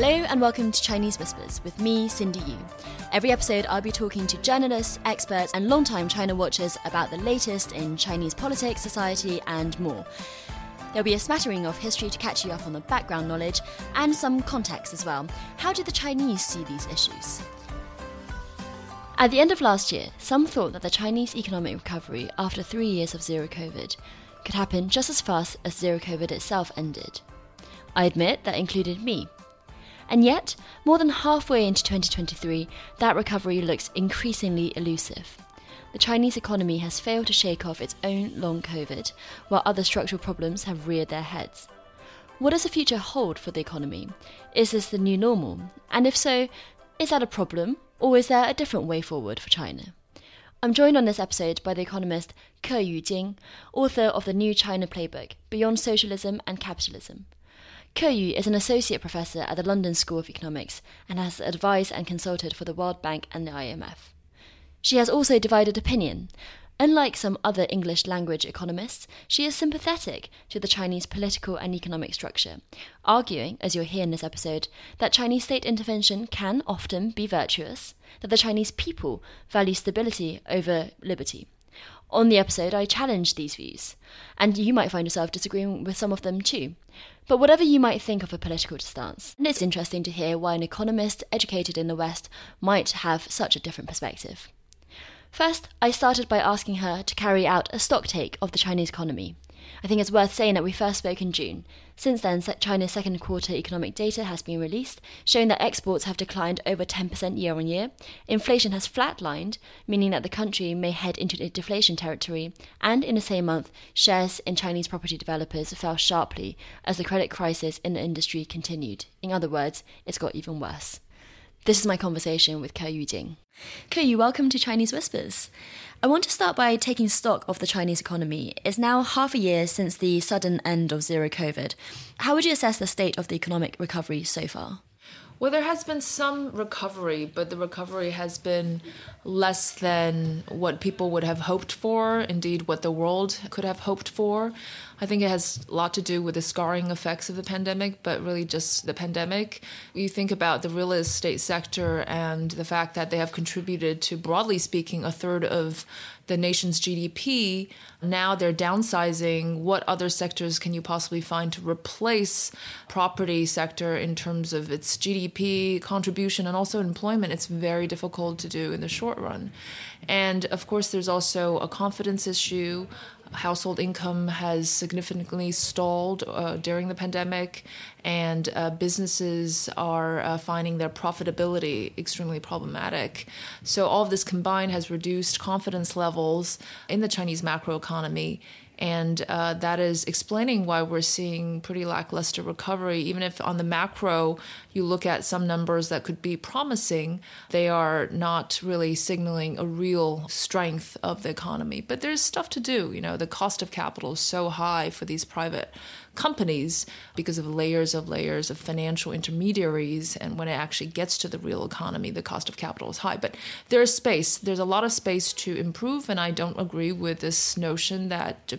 Hello and welcome to Chinese Whispers with me, Cindy Yu. Every episode, I'll be talking to journalists, experts, and long-time China watchers about the latest in Chinese politics, society, and more. There'll be a smattering of history to catch you up on the background knowledge and some context as well. How do the Chinese see these issues? At the end of last year, some thought that the Chinese economic recovery after three years of zero COVID could happen just as fast as zero COVID itself ended. I admit that included me. And yet, more than halfway into 2023, that recovery looks increasingly elusive. The Chinese economy has failed to shake off its own long COVID, while other structural problems have reared their heads. What does the future hold for the economy? Is this the new normal? And if so, is that a problem, or is there a different way forward for China? I'm joined on this episode by the economist Keyu Jin, author of the New China Playbook Beyond Socialism and Capitalism. Keyu is an associate professor at the London School of Economics and has advised and consulted for the World Bank and the IMF. She has also divided opinion. Unlike some other English language economists, she is sympathetic to the Chinese political and economic structure, arguing, as you'll hear in this episode, that Chinese state intervention can often be virtuous, that the Chinese people value stability over liberty. On the episode, I challenge these views, and you might find yourself disagreeing with some of them too. But whatever you might think of a political stance, it's interesting to hear why an economist educated in the West might have such a different perspective. First, I started by asking her to carry out a stock take of the Chinese economy. I think it's worth saying that we first spoke in June. Since then, China's second quarter economic data has been released, showing that exports have declined over 10% year on year. Inflation has flatlined, meaning that the country may head into deflation territory. And in the same month, shares in Chinese property developers fell sharply as the credit crisis in the industry continued. In other words, it's got even worse. This is my conversation with Keyu Jin. Ke Yu, welcome to Chinese Whispers. I want to start by taking stock of the Chinese economy. It's now half a year since the sudden end of zero COVID. How would you assess the state of the economic recovery so far? Well, there has been some recovery, but the recovery has been less than what people would have hoped for, indeed, what the world could have hoped for. I think it has a lot to do with the scarring effects of the pandemic, but really just the pandemic. You think about the real estate sector and the fact that they have contributed to, broadly speaking, a third of the nation's GDP. Now they're downsizing. What other sectors can you possibly find to replace property sector in terms of its GDP contribution and also employment? It's very difficult to do in the short run. And of course, there's also a confidence issue household income has significantly stalled uh, during the pandemic, and uh, businesses are uh, finding their profitability extremely problematic. So, all of this combined has reduced confidence levels in the Chinese macroeconomy and uh, that is explaining why we're seeing pretty lackluster recovery. Even if on the macro you look at some numbers that could be promising, they are not really signaling a real strength of the economy. But there's stuff to do. You know, the cost of capital is so high for these private companies because of layers of layers of financial intermediaries. And when it actually gets to the real economy, the cost of capital is high. But there's space. There's a lot of space to improve. And I don't agree with this notion that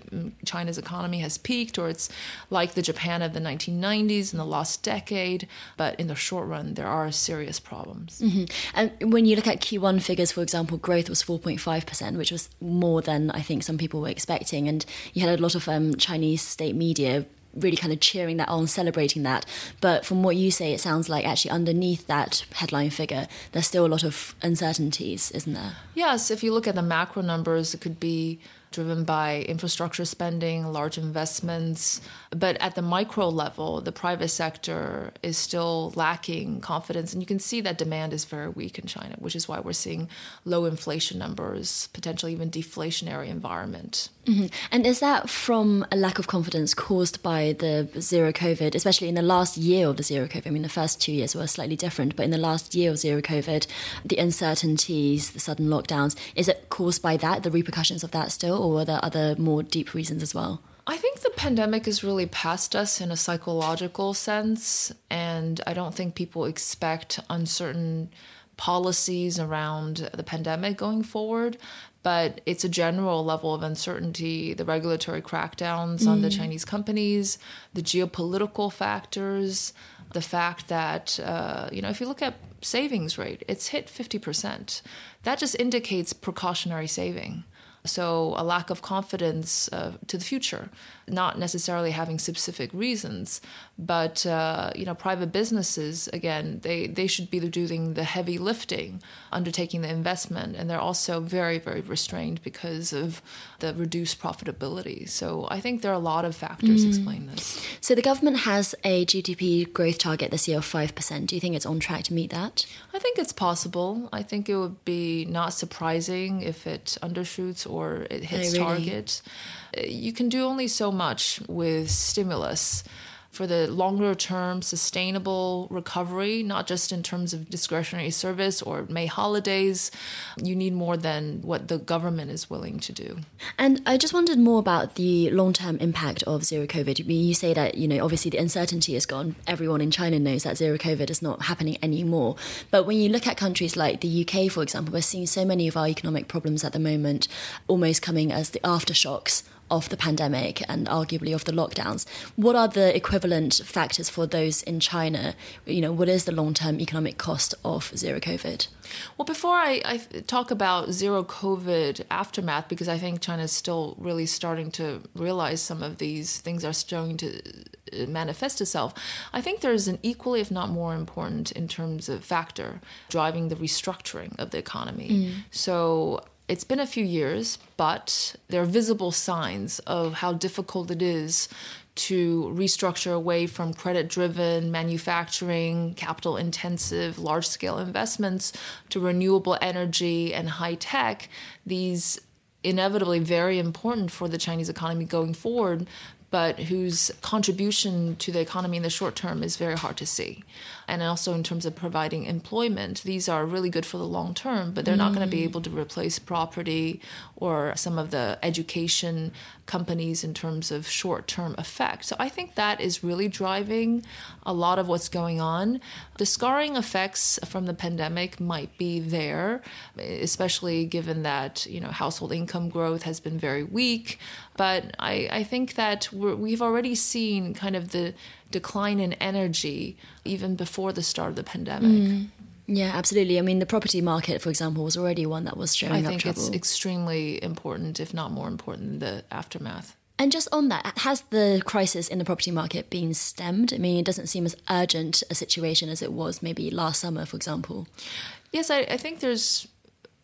China's economy has peaked or it's like the Japan of the 1990s in the last decade. But in the short run, there are serious problems. Mm-hmm. And when you look at Q1 figures, for example, growth was 4.5%, which was more than I think some people were expecting. And you had a lot of um, Chinese state media really kind of cheering that on, celebrating that. But from what you say, it sounds like actually underneath that headline figure, there's still a lot of uncertainties, isn't there? Yes, if you look at the macro numbers, it could be driven by infrastructure spending, large investments. But at the micro level, the private sector is still lacking confidence. And you can see that demand is very weak in China, which is why we're seeing low inflation numbers, potentially even deflationary environment. Mm-hmm. And is that from a lack of confidence caused by the zero COVID, especially in the last year of the zero COVID? I mean, the first two years were slightly different, but in the last year of zero COVID, the uncertainties, the sudden lockdowns, is it caused by that, the repercussions of that still? or are there other more deep reasons as well? I think the pandemic is really past us in a psychological sense, and I don't think people expect uncertain policies around the pandemic going forward. But it's a general level of uncertainty, the regulatory crackdowns mm. on the mm. Chinese companies, the geopolitical factors, the fact that, uh, you know, if you look at savings rate, it's hit 50%. That just indicates precautionary saving. So, a lack of confidence uh, to the future, not necessarily having specific reasons, but uh, you know, private businesses again, they they should be doing the heavy lifting, undertaking the investment, and they're also very very restrained because of the reduced profitability. So, I think there are a lot of factors mm. explain this. So, the government has a GDP growth target this year of five percent. Do you think it's on track to meet that? I think it's possible. I think it would be not surprising if it undershoots or it hits oh, really? target. You can do only so much with stimulus for the longer term sustainable recovery, not just in terms of discretionary service or May holidays. You need more than what the government is willing to do. And I just wondered more about the long term impact of zero COVID. You say that, you know, obviously the uncertainty is gone. Everyone in China knows that zero COVID is not happening anymore. But when you look at countries like the UK, for example, we're seeing so many of our economic problems at the moment almost coming as the aftershocks of the pandemic and arguably of the lockdowns. What are the equivalent factors for those in China? You know, what is the long term economic cost of zero COVID? Well, before I, I, talk about zero COVID aftermath, because I think China is still really starting to realize some of these things are starting to uh, manifest itself. I think there's an equally, if not more important, in terms of factor driving the restructuring of the economy. Mm. So it's been a few years, but there are visible signs of how difficult it is to restructure away from credit driven manufacturing, capital intensive, large scale investments to renewable energy and high tech. These inevitably very important for the Chinese economy going forward, but whose contribution to the economy in the short term is very hard to see. And also, in terms of providing employment, these are really good for the long term, but they're mm. not going to be able to replace property or some of the education companies in terms of short term effect. So, I think that is really driving a lot of what's going on. The scarring effects from the pandemic might be there, especially given that you know household income growth has been very weak. But I, I think that we've already seen kind of the decline in energy even before the start of the pandemic. Mm. Yeah, absolutely. I mean, the property market, for example, was already one that was showing I think trouble. it's extremely important, if not more important, than the aftermath. And just on that, has the crisis in the property market been stemmed? I mean, it doesn't seem as urgent a situation as it was maybe last summer, for example. Yes, I, I think there's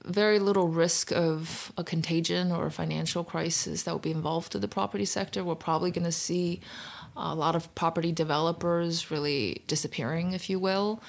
very little risk of a contagion or a financial crisis that will be involved in the property sector. We're probably going to see a lot of property developers really disappearing, if you will,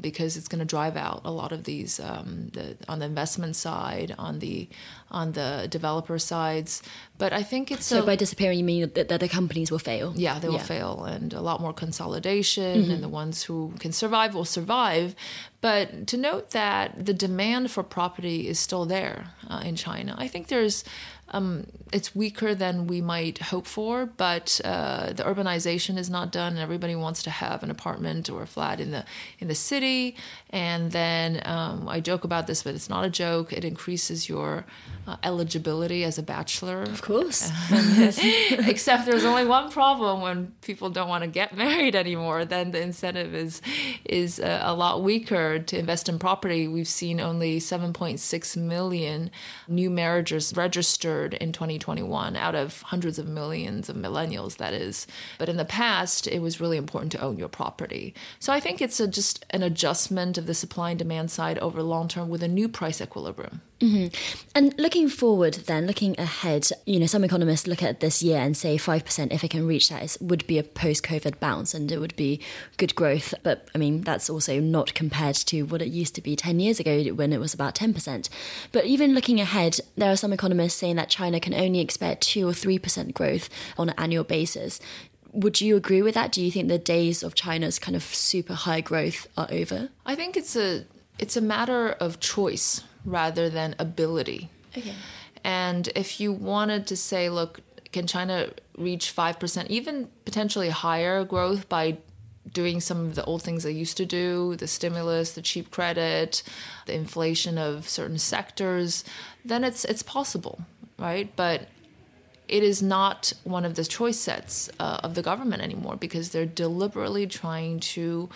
because it's going to drive out a lot of these um, the, on the investment side, on the on the developer sides. But I think it's so a, by disappearing, you mean that, that the companies will fail? Yeah, they will yeah. fail, and a lot more consolidation, mm-hmm. and the ones who can survive will survive. But to note that the demand for property is still there uh, in China, I think there's um, it's weaker than we might hope for, but uh, the urbanization is not done, and everybody wants to have an apartment or a flat in the in the city. And then um, I joke about this, but it's not a joke. It increases your uh, eligibility as a bachelor. Of course. Except there's only one problem when people don't want to get married anymore. Then the incentive is is a, a lot weaker to invest in property. We've seen only 7.6 million new marriages registered in 2021 out of hundreds of millions of millennials, that is. But in the past, it was really important to own your property. So I think it's a, just an adjustment of the supply and demand side over long term with a new price equilibrium. Mm-hmm. And looking forward, then looking ahead, you know, some economists look at this year and say five percent, if it can reach that, would be a post-COVID bounce, and it would be good growth. But I mean, that's also not compared to what it used to be ten years ago when it was about ten percent. But even looking ahead, there are some economists saying that China can only expect two or three percent growth on an annual basis. Would you agree with that? Do you think the days of China's kind of super high growth are over? I think it's a it's a matter of choice rather than ability. Okay. And if you wanted to say, look, can China reach 5%, even potentially higher growth by doing some of the old things they used to do, the stimulus, the cheap credit, the inflation of certain sectors, then it's it's possible, right? But it is not one of the choice sets uh, of the government anymore because they're deliberately trying to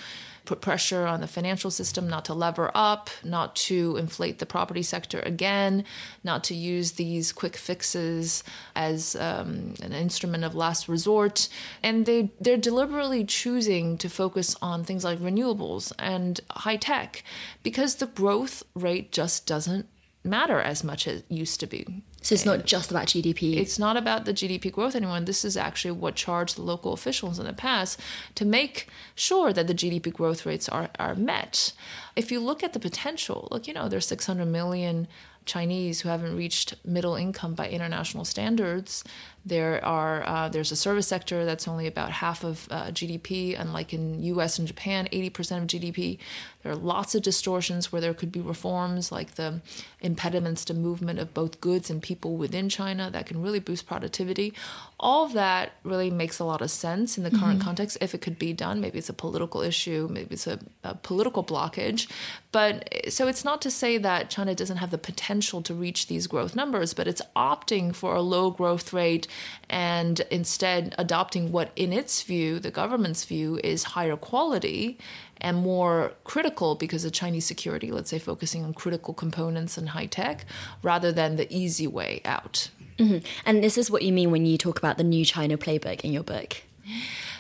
put pressure on the financial system not to lever up, not to inflate the property sector again, not to use these quick fixes as um, an instrument of last resort. And they, they're deliberately choosing to focus on things like renewables and high tech because the growth rate just doesn't matter as much as it used to be. So it's not just about GDP. It's not about the GDP growth anymore. And this is actually what charged the local officials in the past to make sure that the GDP growth rates are, are met. If you look at the potential, look, you know, there's 600 million Chinese who haven't reached middle income by international standards. There are uh, there's a service sector that's only about half of uh, GDP, unlike in U.S. and Japan, 80% of GDP. There are lots of distortions where there could be reforms, like the impediments to movement of both goods and people within China, that can really boost productivity. All of that really makes a lot of sense in the current mm-hmm. context if it could be done. Maybe it's a political issue, maybe it's a, a political blockage. But so it's not to say that China doesn't have the potential to reach these growth numbers, but it's opting for a low growth rate and instead adopting what, in its view, the government's view, is higher quality and more critical because of Chinese security, let's say focusing on critical components and high tech, rather than the easy way out. Mm-hmm. And this is what you mean when you talk about the new China playbook in your book.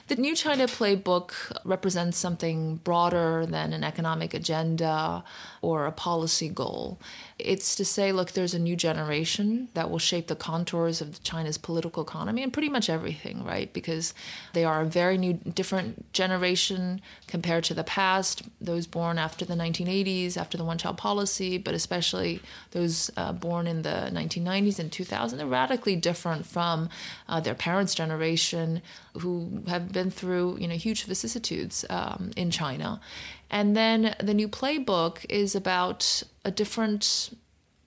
The New China Playbook represents something broader than an economic agenda or a policy goal. It's to say, look, there's a new generation that will shape the contours of China's political economy and pretty much everything, right? Because they are a very new, different generation compared to the past, those born after the 1980s, after the one child policy, but especially those uh, born in the 1990s and 2000. They're radically different from uh, their parents' generation who have been through you know huge vicissitudes um, in China, and then the new playbook is about a different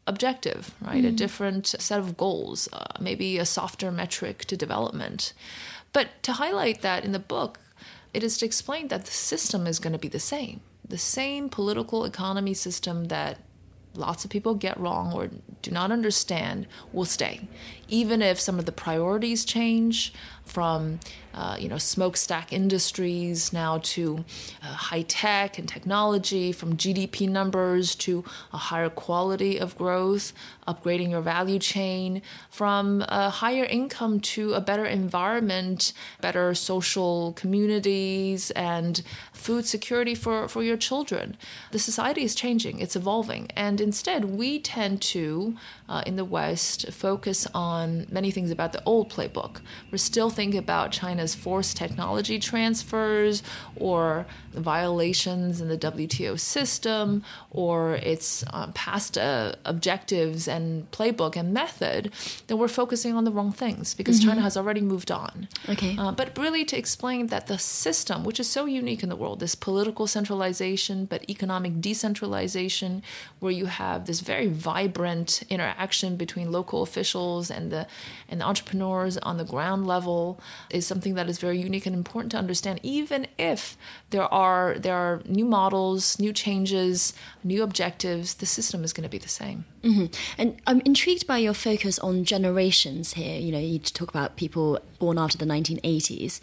objective, right? Mm. A different set of goals, uh, maybe a softer metric to development. But to highlight that in the book, it is to explain that the system is going to be the same. The same political economy system that lots of people get wrong or do not understand will stay. Even if some of the priorities change, from uh, you know smokestack industries now to uh, high tech and technology, from GDP numbers to a higher quality of growth, upgrading your value chain, from a higher income to a better environment, better social communities, and food security for, for your children. The society is changing, it's evolving, and instead we tend to, uh, in the West, focus on many things about the old playbook. We're still think about China's forced technology transfers or violations in the WTO system or its uh, past uh, objectives and playbook and method, then we're focusing on the wrong things because mm-hmm. China has already moved on. Okay. Uh, but really to explain that the system, which is so unique in the world, this political centralization but economic decentralization, where you have this very vibrant interaction between local officials and the and the entrepreneurs on the ground level, is something that is very unique and important to understand, even if there are there are new models, new changes, new objectives, the system is going to be the same. Mm-hmm. And I'm intrigued by your focus on generations here. You know, you talk about people born after the 1980s,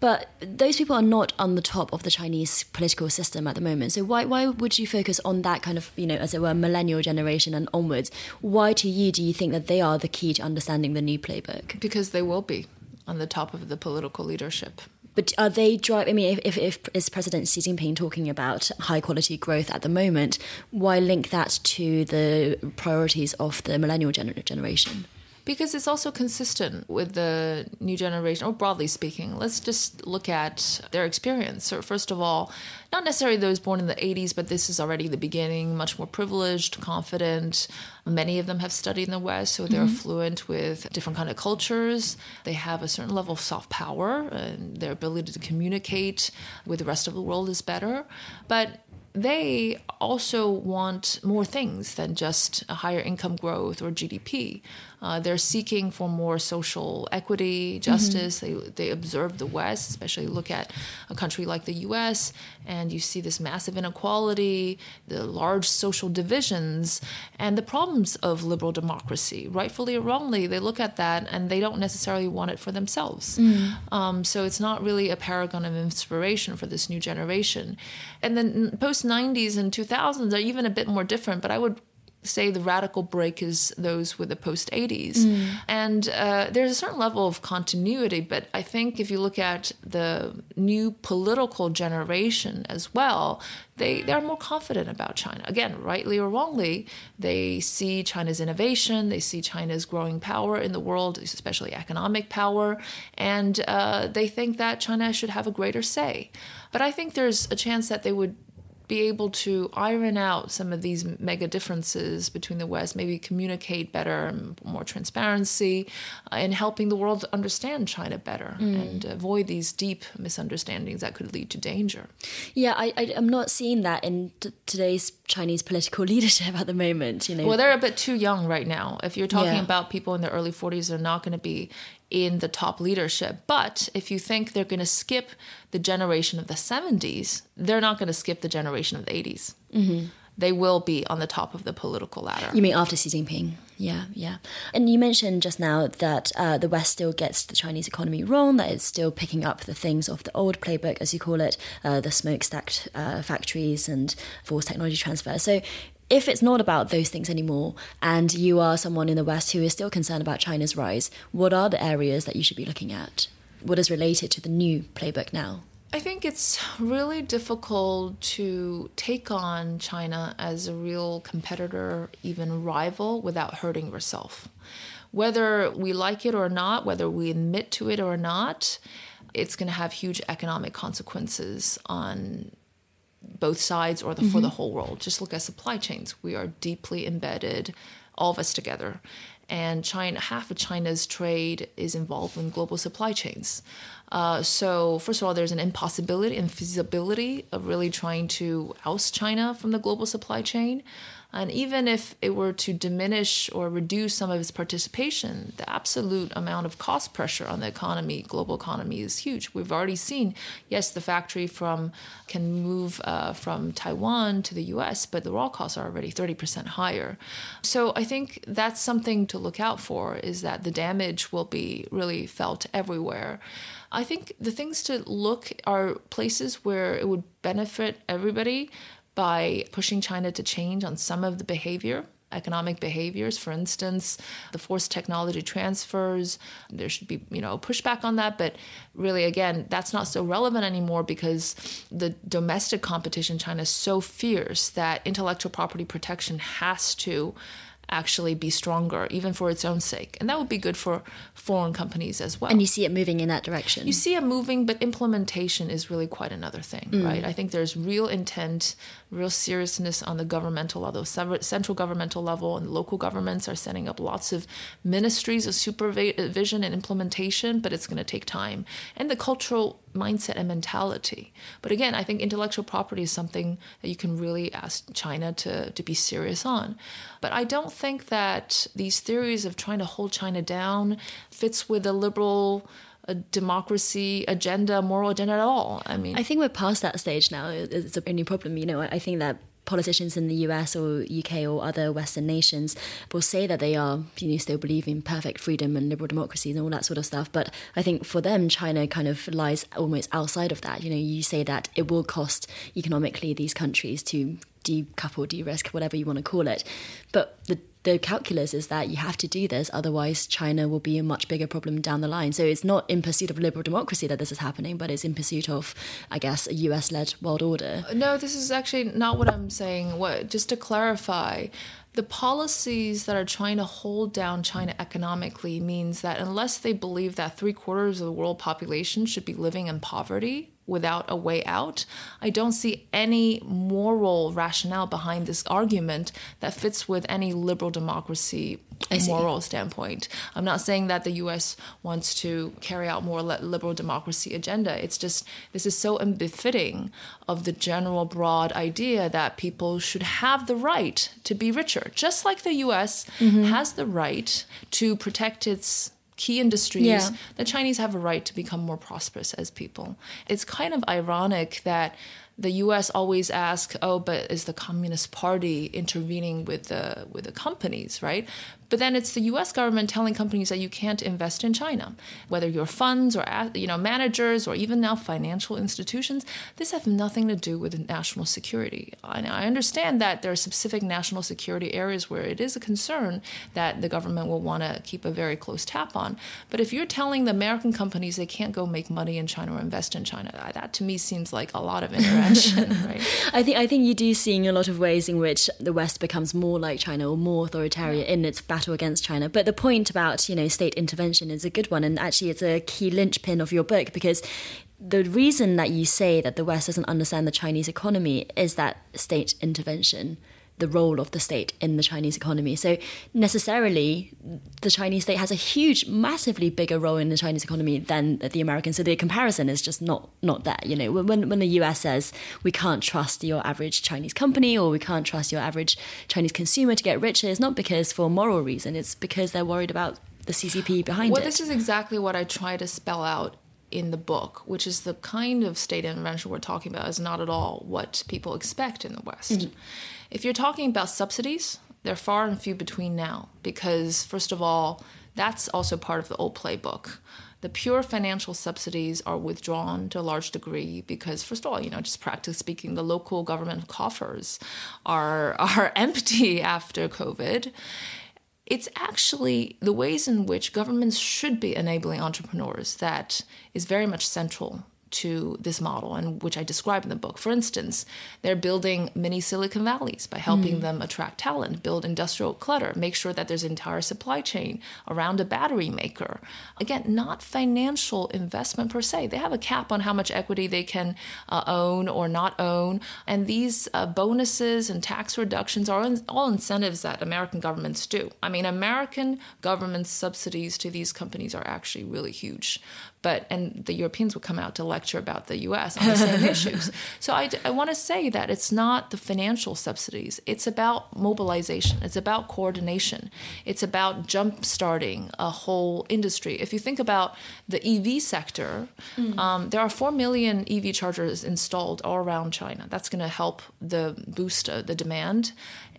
but those people are not on the top of the Chinese political system at the moment. So why why would you focus on that kind of you know, as it were, millennial generation and onwards? Why to you do you think that they are the key to understanding the new playbook? Because they will be on the top of the political leadership But are they driving? I mean, if, if, if is President Xi Jinping talking about high quality growth at the moment, why link that to the priorities of the millennial gener- generation? Because it's also consistent with the new generation, or broadly speaking. Let's just look at their experience. So, first of all, not necessarily those born in the 80s, but this is already the beginning, much more privileged, confident. Many of them have studied in the West, so they're mm-hmm. fluent with different kind of cultures. They have a certain level of soft power, and their ability to communicate with the rest of the world is better. But they also want more things than just a higher income growth or GDP. Uh, they're seeking for more social equity, justice. Mm-hmm. They, they observe the West, especially look at a country like the US, and you see this massive inequality, the large social divisions, and the problems of liberal democracy. Rightfully or wrongly, they look at that and they don't necessarily want it for themselves. Mm. Um, so it's not really a paragon of inspiration for this new generation. And then post 90s and 2000s are even a bit more different, but I would say the radical break is those with the post 80s. Mm. And uh, there's a certain level of continuity, but I think if you look at the new political generation as well, they, they're more confident about China. Again, rightly or wrongly, they see China's innovation, they see China's growing power in the world, especially economic power, and uh, they think that China should have a greater say. But I think there's a chance that they would be able to iron out some of these mega differences between the West, maybe communicate better, and more transparency, uh, in helping the world understand China better mm. and avoid these deep misunderstandings that could lead to danger. Yeah, I, I, am not seeing that in t- today's Chinese political leadership at the moment. You know, well, they're a bit too young right now. If you're talking yeah. about people in their early 40s, they're not going to be in the top leadership. But if you think they're going to skip the generation of the 70s, they're not going to skip the generation of the 80s. Mm-hmm. They will be on the top of the political ladder. You mean after Xi Jinping? Yeah, yeah. And you mentioned just now that uh, the West still gets the Chinese economy wrong, that it's still picking up the things of the old playbook, as you call it, uh, the smokestack uh, factories and forced technology transfer. So if it's not about those things anymore and you are someone in the West who is still concerned about China's rise, what are the areas that you should be looking at? What is related to the new playbook now? I think it's really difficult to take on China as a real competitor, even rival, without hurting yourself. Whether we like it or not, whether we admit to it or not, it's going to have huge economic consequences on both sides or the, mm-hmm. for the whole world. Just look at supply chains. We are deeply embedded, all of us together. And China, half of China's trade is involved in global supply chains. Uh, so, first of all, there's an impossibility and feasibility of really trying to oust China from the global supply chain. And even if it were to diminish or reduce some of its participation, the absolute amount of cost pressure on the economy, global economy, is huge. We've already seen, yes, the factory from can move uh, from Taiwan to the U.S., but the raw costs are already 30% higher. So I think that's something to look out for. Is that the damage will be really felt everywhere. I think the things to look are places where it would benefit everybody by pushing China to change on some of the behavior economic behaviors. For instance the forced technology transfers there should be you know pushback on that. But really again that's not so relevant anymore because the domestic competition in china is so fierce that intellectual property protection has to actually be stronger, even for its own sake. And that would be good for foreign companies as well. And you see it moving in that direction. You see it moving, but implementation is really quite another thing, mm. right? I think there's real intent, real seriousness on the governmental level, central governmental level, and local governments are setting up lots of ministries of supervision and implementation, but it's going to take time. And the cultural mindset and mentality. But again, I think intellectual property is something that you can really ask China to, to be serious on. But I don't think that these theories of trying to hold China down fits with the liberal a democracy agenda, moral agenda at all. I mean, I think we're past that stage now. It's a new problem. You know, I think that politicians in the US or UK or other Western nations will say that they are, you know, still believe in perfect freedom and liberal democracies and all that sort of stuff. But I think for them, China kind of lies almost outside of that. You know, you say that it will cost economically these countries to decouple, de-risk, whatever you want to call it. But the the calculus is that you have to do this, otherwise China will be a much bigger problem down the line. So it's not in pursuit of liberal democracy that this is happening, but it's in pursuit of, I guess, a US-led world order. No, this is actually not what I'm saying. What just to clarify, the policies that are trying to hold down China economically means that unless they believe that three quarters of the world population should be living in poverty, without a way out. I don't see any moral rationale behind this argument that fits with any liberal democracy moral standpoint. I'm not saying that the US wants to carry out more liberal democracy agenda. It's just this is so unbefitting of the general broad idea that people should have the right to be richer, just like the US mm-hmm. has the right to protect its key industries, yeah. the Chinese have a right to become more prosperous as people. It's kind of ironic that the U.S. always asks, "Oh, but is the Communist Party intervening with the with the companies?" Right? But then it's the U.S. government telling companies that you can't invest in China, whether you're funds or you know managers or even now financial institutions. This has nothing to do with national security. I understand that there are specific national security areas where it is a concern that the government will want to keep a very close tap on. But if you're telling the American companies they can't go make money in China or invest in China, that to me seems like a lot of intervention. right? I think I think you do see in a lot of ways in which the West becomes more like China or more authoritarian in its battle against China. But the point about, you know, state intervention is a good one. And actually, it's a key linchpin of your book because the reason that you say that the West doesn't understand the Chinese economy is that state intervention the role of the state in the Chinese economy. So necessarily, the Chinese state has a huge, massively bigger role in the Chinese economy than the American. So the comparison is just not not there. You know, when when the U.S. says we can't trust your average Chinese company or we can't trust your average Chinese consumer to get richer, it's not because for moral reason. It's because they're worried about the CCP behind well, it. Well, this is exactly what I try to spell out in the book, which is the kind of state intervention we're talking about, is not at all what people expect in the West. Mm-hmm. If you're talking about subsidies, they're far and few between now because, first of all, that's also part of the old playbook. The pure financial subsidies are withdrawn to a large degree because, first of all, you know, just practically speaking, the local government coffers are are empty after COVID. It's actually the ways in which governments should be enabling entrepreneurs that is very much central to this model and which I describe in the book. For instance, they're building mini Silicon Valleys by helping mm. them attract talent, build industrial clutter, make sure that there's an entire supply chain around a battery maker. Again, not financial investment per se. They have a cap on how much equity they can uh, own or not own. And these uh, bonuses and tax reductions are all incentives that American governments do. I mean, American government subsidies to these companies are actually really huge but and the Europeans would come out to lecture about the U.S. on the same issues. So I, I want to say that it's not the financial subsidies; it's about mobilization, it's about coordination, it's about jump starting a whole industry. If you think about the EV sector, mm. um, there are four million EV chargers installed all around China. That's going to help the boost uh, the demand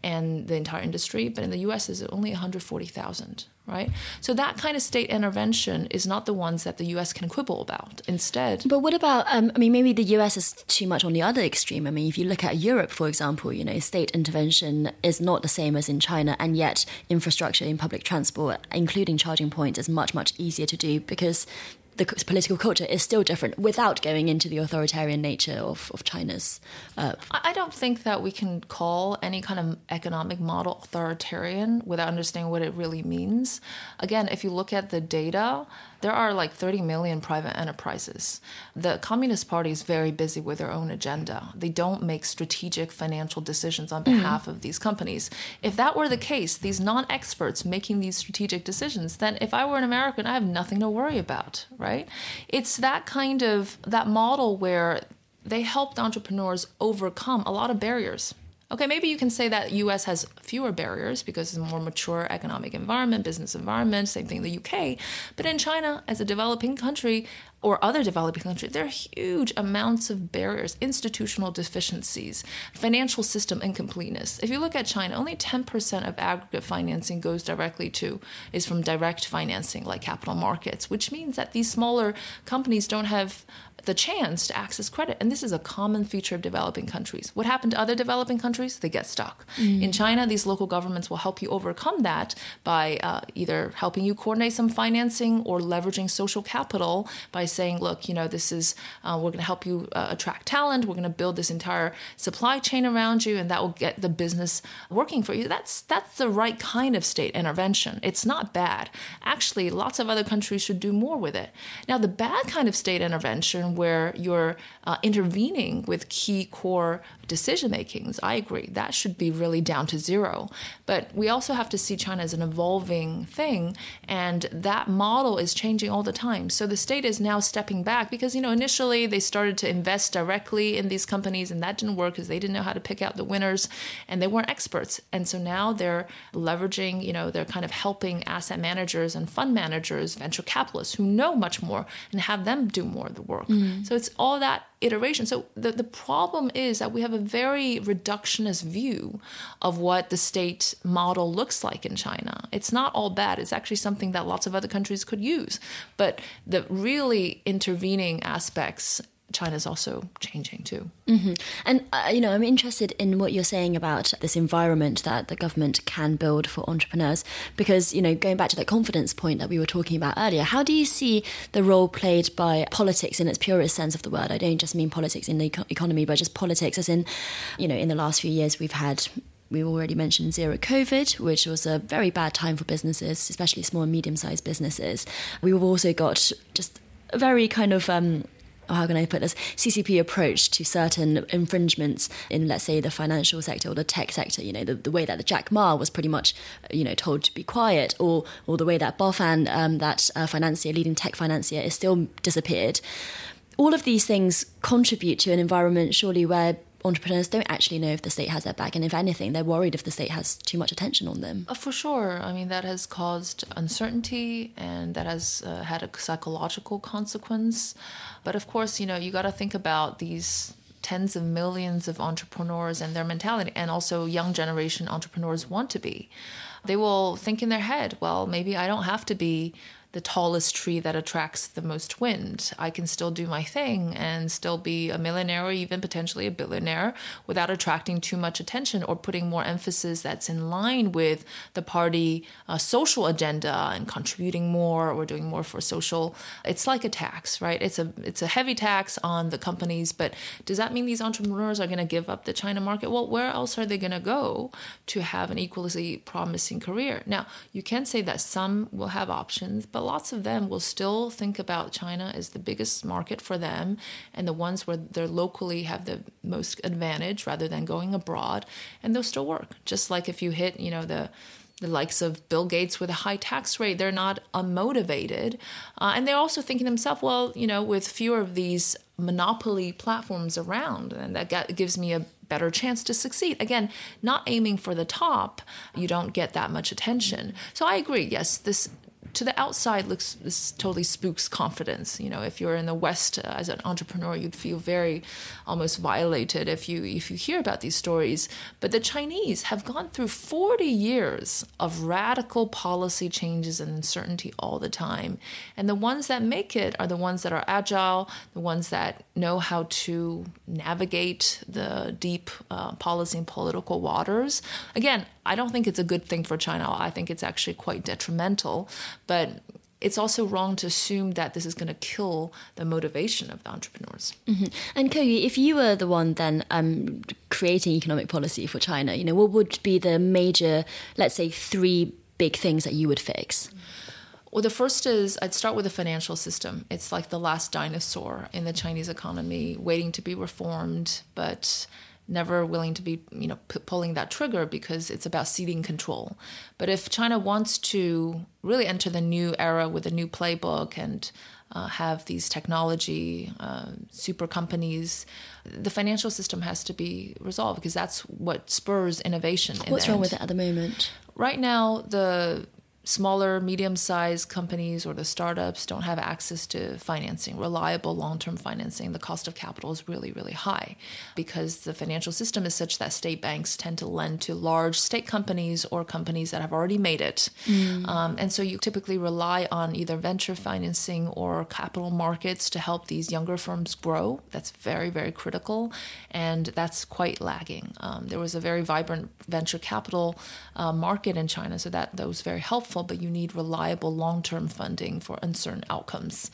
and the entire industry. But in the U.S., is only 140,000 right? So that kind of state intervention is not the ones that the US can quibble about. Instead. But what about, um, I mean, maybe the US is too much on the other extreme. I mean, if you look at Europe, for example, you know, state intervention is not the same as in China, and yet infrastructure in public transport, including charging points, is much, much easier to do because the political culture is still different without going into the authoritarian nature of, of China's. Uh, I don't think that we can call any kind of economic model authoritarian without understanding what it really means. Again, if you look at the data, there are like 30 million private enterprises. The Communist Party is very busy with their own agenda. They don't make strategic financial decisions on mm-hmm. behalf mm. of these companies. If that were the case, these non experts making these strategic decisions, then if I were an American, I have nothing to worry about, right? It's that kind of that model where they helped entrepreneurs overcome a lot of barriers Okay, maybe you can say that US has fewer barriers because it's a more mature economic environment, business environment, same thing in the UK. But in China, as a developing country, or other developing countries, there are huge amounts of barriers, institutional deficiencies, financial system incompleteness. If you look at China, only 10% of aggregate financing goes directly to is from direct financing like capital markets, which means that these smaller companies don't have the chance to access credit. And this is a common feature of developing countries. What happened to other developing countries? They get stuck. Mm. In China, these local governments will help you overcome that by uh, either helping you coordinate some financing or leveraging social capital by saying, look, you know, this is, uh, we're going to help you uh, attract talent. We're going to build this entire supply chain around you, and that will get the business working for you. That's, that's the right kind of state intervention. It's not bad. Actually, lots of other countries should do more with it. Now, the bad kind of state intervention where you're uh, intervening with key core decision makings, I agree. That should be really down to zero. But we also have to see China as an evolving thing, and that model is changing all the time. So the state is now stepping back because, you know, initially they started to invest directly in these companies, and that didn't work because they didn't know how to pick out the winners and they weren't experts. And so now they're leveraging, you know, they're kind of helping asset managers and fund managers, venture capitalists who know much more and have them do more of the work. Mm. Mm. So it's all that iteration. So the, the problem is that we have a very reductionist view of what the state model looks like in China. It's not all bad. It's actually something that lots of other countries could use. But the really intervening aspects China's also changing too. Mm-hmm. And, uh, you know, I'm interested in what you're saying about this environment that the government can build for entrepreneurs. Because, you know, going back to that confidence point that we were talking about earlier, how do you see the role played by politics in its purest sense of the word? I don't just mean politics in the economy, but just politics as in, you know, in the last few years we've had we've already mentioned zero COVID, which was a very bad time for businesses, especially small and medium sized businesses. We've also got just a very kind of um, how can I put this, CCP approach to certain infringements in, let's say, the financial sector or the tech sector. You know, the, the way that the Jack Ma was pretty much, you know, told to be quiet, or or the way that Bao Fan, um, that uh, financier, leading tech financier, is still disappeared. All of these things contribute to an environment, surely, where entrepreneurs don't actually know if the state has their back, and if anything, they're worried if the state has too much attention on them. Uh, for sure. I mean, that has caused uncertainty and that has uh, had a psychological consequence. But of course, you know, you got to think about these tens of millions of entrepreneurs and their mentality, and also young generation entrepreneurs want to be. They will think in their head, well, maybe I don't have to be the tallest tree that attracts the most wind. I can still do my thing and still be a millionaire or even potentially a billionaire without attracting too much attention or putting more emphasis that's in line with the party uh, social agenda and contributing more or doing more for social. It's like a tax, right? It's a it's a heavy tax on the companies, but does that mean these entrepreneurs are going to give up the China market? Well, where else are they going to go to have an equally promising career? Now, you can say that some will have options, but lots of them will still think about China as the biggest market for them and the ones where they're locally have the most advantage rather than going abroad, and they'll still work. Just like if you hit, you know, the the likes of Bill Gates with a high tax rate, they're not unmotivated. Uh, and they're also thinking to themselves, well, you know, with fewer of these monopoly platforms around, and that gives me a better chance to succeed. Again, not aiming for the top, you don't get that much attention. So I agree, yes, this to the outside looks this totally spooks confidence. You know, if you're in the West uh, as an entrepreneur, you'd feel very almost violated if you if you hear about these stories. But the Chinese have gone through 40 years of radical policy changes and uncertainty all the time, and the ones that make it are the ones that are agile, the ones that know how to navigate the deep uh, policy and political waters. Again, I don't think it's a good thing for China. I think it's actually quite detrimental. But it's also wrong to assume that this is going to kill the motivation of the entrepreneurs. Mm-hmm. And Keyu, if you were the one then um, creating economic policy for China, you know, what would be the major, let's say, three big things that you would fix? Well, the first is I'd start with the financial system. It's like the last dinosaur in the Chinese economy, waiting to be reformed, but never willing to be, you know, p- pulling that trigger because it's about ceding control. But if China wants to really enter the new era with a new playbook and uh, have these technology uh, super companies, the financial system has to be resolved because that's what spurs innovation. What's wrong with it at the moment? Right now, the smaller, medium sized companies or the startups don't have access to financing, reliable long term financing. The cost of capital is really, really high because the financial system is such that state banks tend to lend to large state companies or companies that have already made it. Mm. Um, and so you typically rely on either venture financing or capital markets to help these younger firms grow. That's very, very critical. And that's quite lagging. Um, there was a very vibrant venture capital uh, market in China, so that, that was very helpful helpful, but you need reliable long term funding for uncertain outcomes.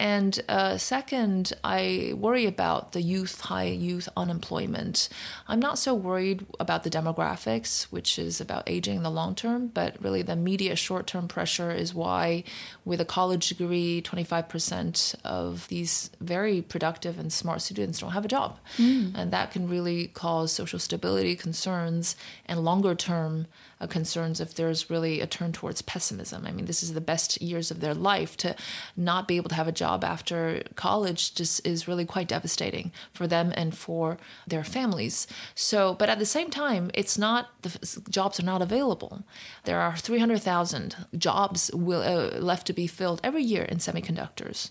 And uh, second, I worry about the youth, high youth unemployment. I'm not so worried about the demographics, which is about aging in the long term, but really the immediate short term pressure is why, with a college degree, 25% of these very productive and smart students don't have a job. Mm. And that can really cause social stability concerns and longer term uh, concerns if there's really a turn towards pessimism. I mean, this is the best years of their life to not be able to have a job job after college just is really quite devastating for them and for their families. So, but at the same time, it's not the jobs are not available. There are 300,000 jobs will, uh, left to be filled every year in semiconductors.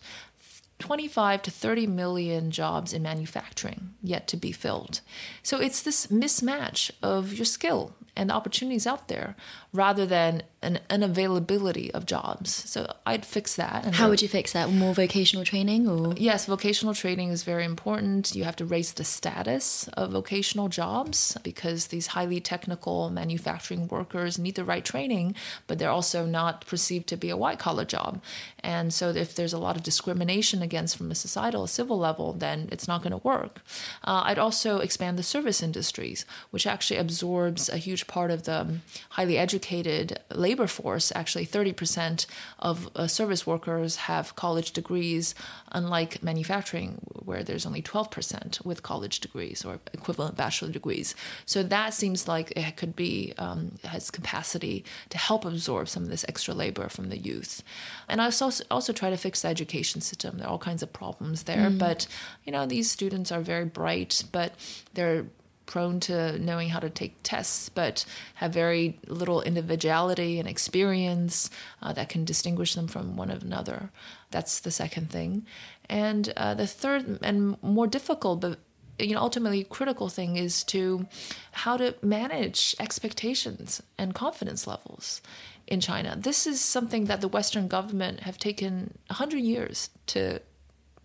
25 to 30 million jobs in manufacturing yet to be filled. So it's this mismatch of your skill and the opportunities out there rather than an unavailability of jobs. So I'd fix that. How would you fix that? More vocational training or? Yes, vocational training is very important. You have to raise the status of vocational jobs because these highly technical manufacturing workers need the right training, but they're also not perceived to be a white collar job. And so if there's a lot of discrimination against from a societal, civil level, then it's not going to work. Uh, I'd also expand the service industries, which actually absorbs a huge part of the highly educated labor force. Actually, 30% of uh, service workers have college degrees, unlike manufacturing, where there's only 12% with college degrees or equivalent bachelor degrees. So that seems like it could be, um, has capacity to help absorb some of this extra labor from the youth. And I also, also try to fix the education system. There are all kinds of problems there, mm. but you know, these students are very bright, but they're prone to knowing how to take tests, but have very little individuality and experience uh, that can distinguish them from one another. That's the second thing. And uh, the third and more difficult, but you know ultimately critical thing is to how to manage expectations and confidence levels in China. This is something that the Western government have taken 100 years to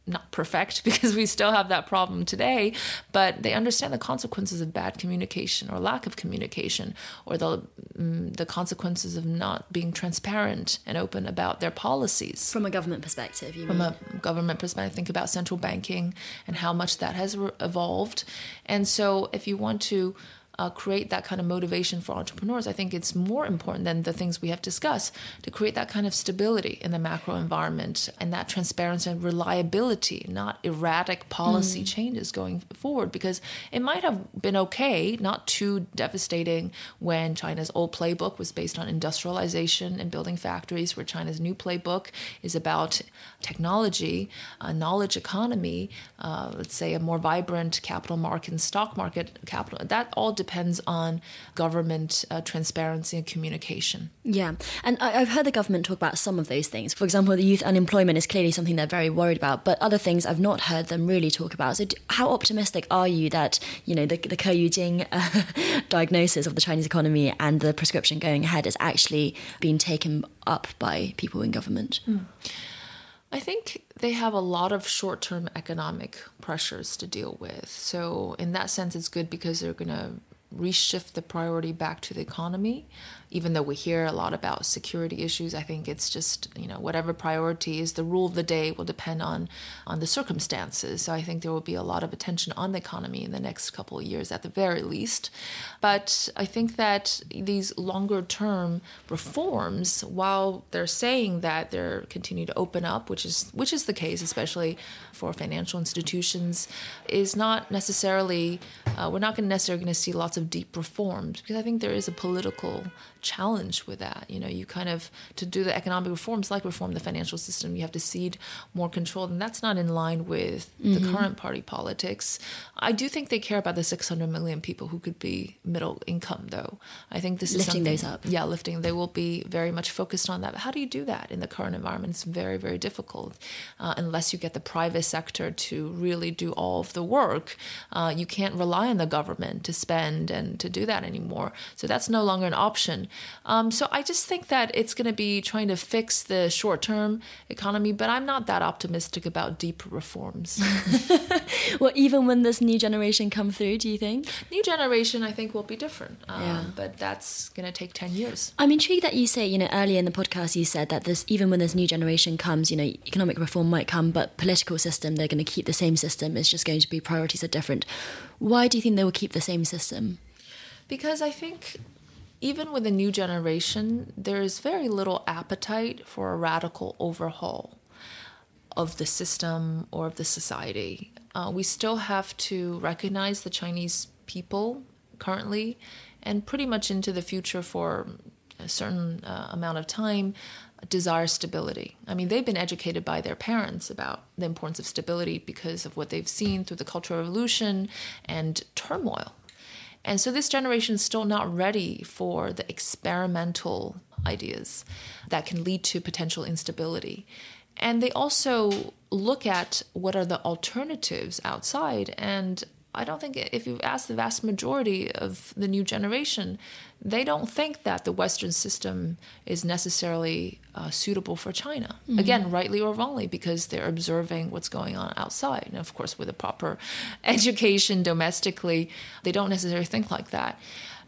not perfect because we still have that problem today, but they understand the consequences of bad communication or lack of communication or the um, the consequences of not being transparent and open about their policies. From a government perspective, From mean? a government perspective, think about central banking and how much that has evolved. And so if you want to uh, create that kind of motivation for entrepreneurs, I think it's more important than the things we have discussed to create that kind of stability in the macro environment and that transparency and reliability, not erratic policy mm. changes going forward. Because it might have been okay, not too devastating, when China's old playbook was based on industrialization and building factories, where China's new playbook is about technology, a knowledge economy, uh, let's say a more vibrant capital market and stock market capital. That all depends on government uh, transparency and communication. Yeah, and I, have heard the government talk about some of those things. For example, the youth unemployment is clearly something they're very worried about, but other things I've not heard them really talk about. So, how optimistic are you that you know the the Keyu Jin uh, diagnosis of the Chinese economy and the prescription going ahead is actually being taken up by people in government? Mm. I think they have a lot of short term economic pressures to deal with. So, in that sense, it's good because they're going to reshift the priority back to the economy. Even though we hear a lot about security issues, I think it's just you know whatever priority is the rule of the day will depend on on the circumstances. So I think there will be a lot of attention on the economy in the next couple of years at the very least. But I think that these longer term reforms, while they're saying that they're continue to open up, which is which is the case, especially for financial institutions, is not necessarily Uh, we're not going to necessarily going to see lots of deep reforms because I think there is a political challenge with that. You know, you kind of to do the economic reforms, like reform the financial system, you have to cede more control, and that's not in line with mm-hmm. the current party politics. I do think they care about the 600 million people who could be middle income, though. I think this lifting is those up. Yeah, lifting. They will be very much focused on that. But how do you do that in the current environment? It's very, very difficult uh, unless you get the private sector to really do all of the work. Uh, you can't rely on the government to spend and to do that anymore. So that's no longer an option. Um, so I just think that it's going to be trying to fix the short term economy, but I'm not that optimistic about deep reforms. well, even when this new generation come through, do you think? New generation, I think, will be different. Um, yeah. But that's going to take 10 years. I'm intrigued that you say, you know, earlier in the podcast, you said that this, even when this new generation comes, you know, economic reform might come, but political system, they're going to keep the same system. It's just going to be priorities are different. Why do you think they will keep the same system? Because I think even with the new generation, there is very little appetite for a radical overhaul of the system or of the society. Uh, we still have to recognize the Chinese people currently and pretty much into the future for a certain uh, amount of time desire stability. I mean, they've been educated by their parents about the importance of stability because of what they've seen through the Cultural Revolution and turmoil. And so this generation is still not ready for the experimental ideas that can lead to potential instability. And they also look at what are the alternatives outside and I don't think if you ask the vast majority of the new generation, they don't think that the Western system is necessarily uh, suitable for China. Mm-hmm. Again, rightly or wrongly, because they're observing what's going on outside. And of course, with a proper education domestically, they don't necessarily think like that.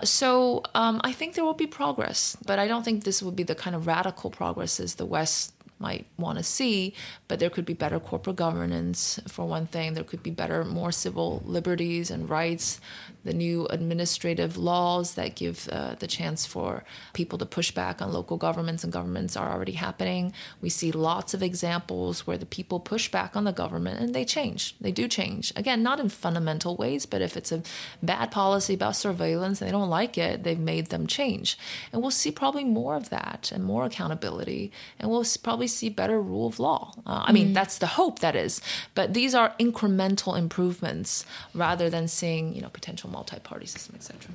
So um, I think there will be progress, but I don't think this will be the kind of radical progress as the West might want to see, but there could be better corporate governance, for one thing. There could be better, more civil liberties and rights the new administrative laws that give uh, the chance for people to push back on local governments and governments are already happening. We see lots of examples where the people push back on the government and they change. They do change. Again, not in fundamental ways, but if it's a bad policy about surveillance and they don't like it, they've made them change. And we'll see probably more of that and more accountability. And we'll probably see better rule of law. Uh, I mean, mm. that's the hope, that is. But these are incremental improvements rather than seeing, you know, potential multi-party system, etc.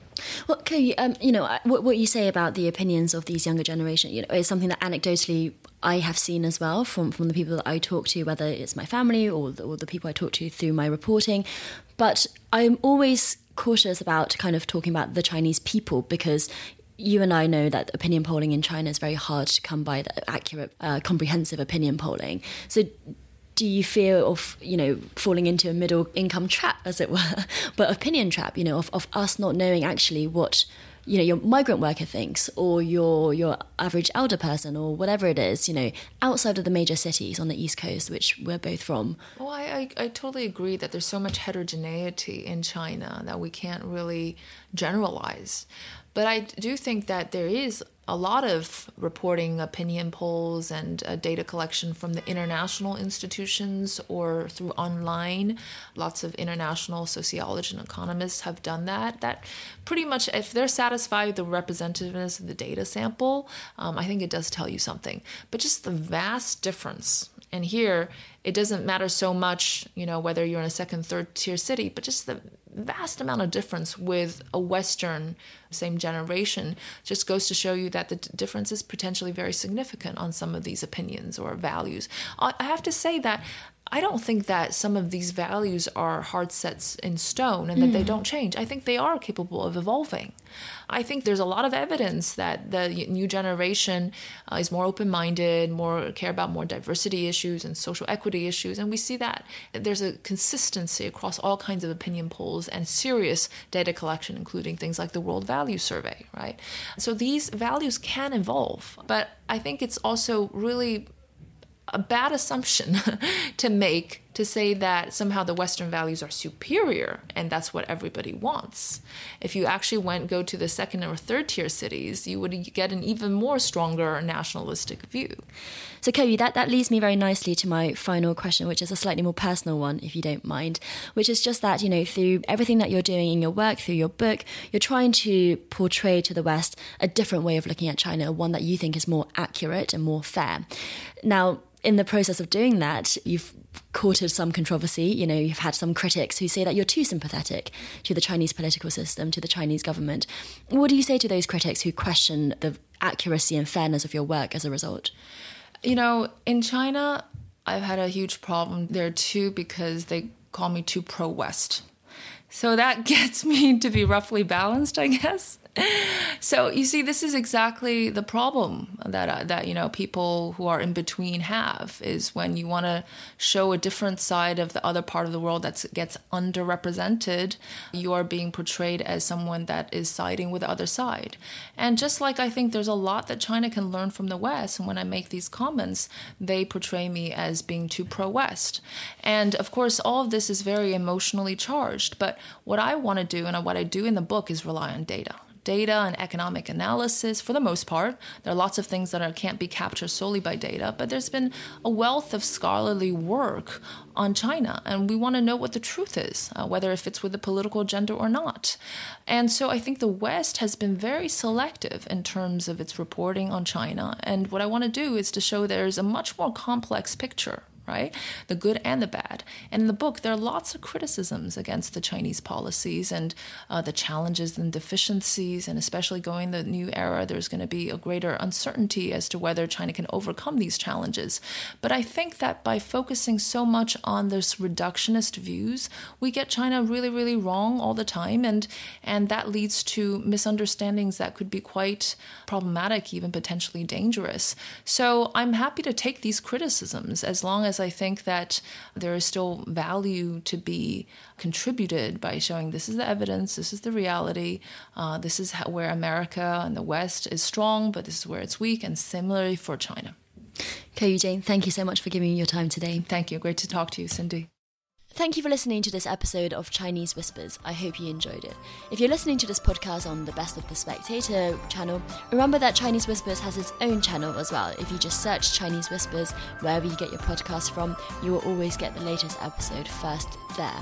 Well, okay, um, you know what, what you say about the opinions of these younger generation, you know, is something that anecdotally I have seen as well from from the people that I talk to, whether it's my family or the, or the people I talk to through my reporting. But I'm always cautious about kind of talking about the Chinese people because you and I know that opinion polling in China is very hard to come by the accurate, uh, comprehensive opinion polling. So, do you fear of you know falling into a middle income trap as it were but opinion trap you know of, of us not knowing actually what you know your migrant worker thinks or your your average elder person or whatever it is you know outside of the major cities on the east coast which we're both from. Well I, I, I totally agree that there's so much heterogeneity in china that we can't really generalize but I do think that there is a lot of reporting opinion polls and uh, data collection from the international institutions or through online. Lots of international sociologists and economists have done that. That pretty much, if they're satisfied with the representativeness of the data sample, um, I think it does tell you something. But just the vast difference and here, it doesn't matter so much, you know, whether you're in a second, third tier city, but just the vast amount of difference with a Western same generation just goes to show you that the difference is potentially very significant on some of these opinions or values. I have to say that I don't think that some of these values are hard sets in stone and that mm. they don't change. I think they are capable of evolving. I think there's a lot of evidence that the new generation uh, is more open minded, more care about more diversity issues and social equity issues. And we see that there's a consistency across all kinds of opinion polls and serious data collection, including things like the World Value Survey, right? So these values can evolve. But I think it's also really a bad assumption to make to say that somehow the Western values are superior and that's what everybody wants. If you actually went go to the second or third tier cities, you would get an even more stronger nationalistic view. So, Keyu that, that leads me very nicely to my final question, which is a slightly more personal one, if you don't mind, which is just that, you know, through everything that you're doing in your work, through your book, you're trying to portray to the West a different way of looking at China, one that you think is more accurate and more fair. Now, in the process of doing that, you've courted some controversy. You know, you've had some critics who say that you're too sympathetic to the Chinese political system, to the Chinese government. What do you say to those critics who question the accuracy and fairness of your work as a result? You know, in China, I've had a huge problem there too because they call me too pro West. So that gets me to be roughly balanced, I guess so you see, this is exactly the problem that uh, that you know people who are in between have is when you want to show a different side of the other part of the world that gets underrepresented, you are being portrayed as someone that is siding with the other side. And just like I think there's a lot that China can learn from the West, and when I make these comments, they portray me as being too pro-West. And of course, all of this is very emotionally charged. But what I want to do, and what I do in the book, is rely on data data and economic analysis for the most part. There are lots of things that are, can't be captured solely by data, but there's been a wealth of scholarly work on China, and we want to know what the truth is, uh, whether it fits with the political agenda or not. And so I think the West has been very selective in terms of its reporting on China. And what I want to do is to show there's a much more complex picture right? The good and the bad. And in the book, there are lots of criticisms against the Chinese policies and uh, the challenges and deficiencies, and especially going the new era, there's going to be a greater uncertainty as to whether China can overcome these challenges. But I think that by focusing so much on this reductionist views, we get China really, really wrong all the time, and and that leads to misunderstandings that could be quite problematic, even potentially dangerous. So I'm happy to take these criticisms as long as I think that there is still value to be contributed by showing this is the evidence, this is the reality, uh, this is how, where America and the West is strong, but this is where it's weak, and similarly for China. Keyu Jin, thank you so much for giving me your time today. Thank you. Great to talk to you, Cindy. Thank you for listening to this episode of Chinese Whispers. I hope you enjoyed it. If you're listening to this podcast on the Best of the Spectator channel, remember that Chinese Whispers has its own channel as well. If you just search Chinese Whispers wherever you get your podcast from, you will always get the latest episode first there.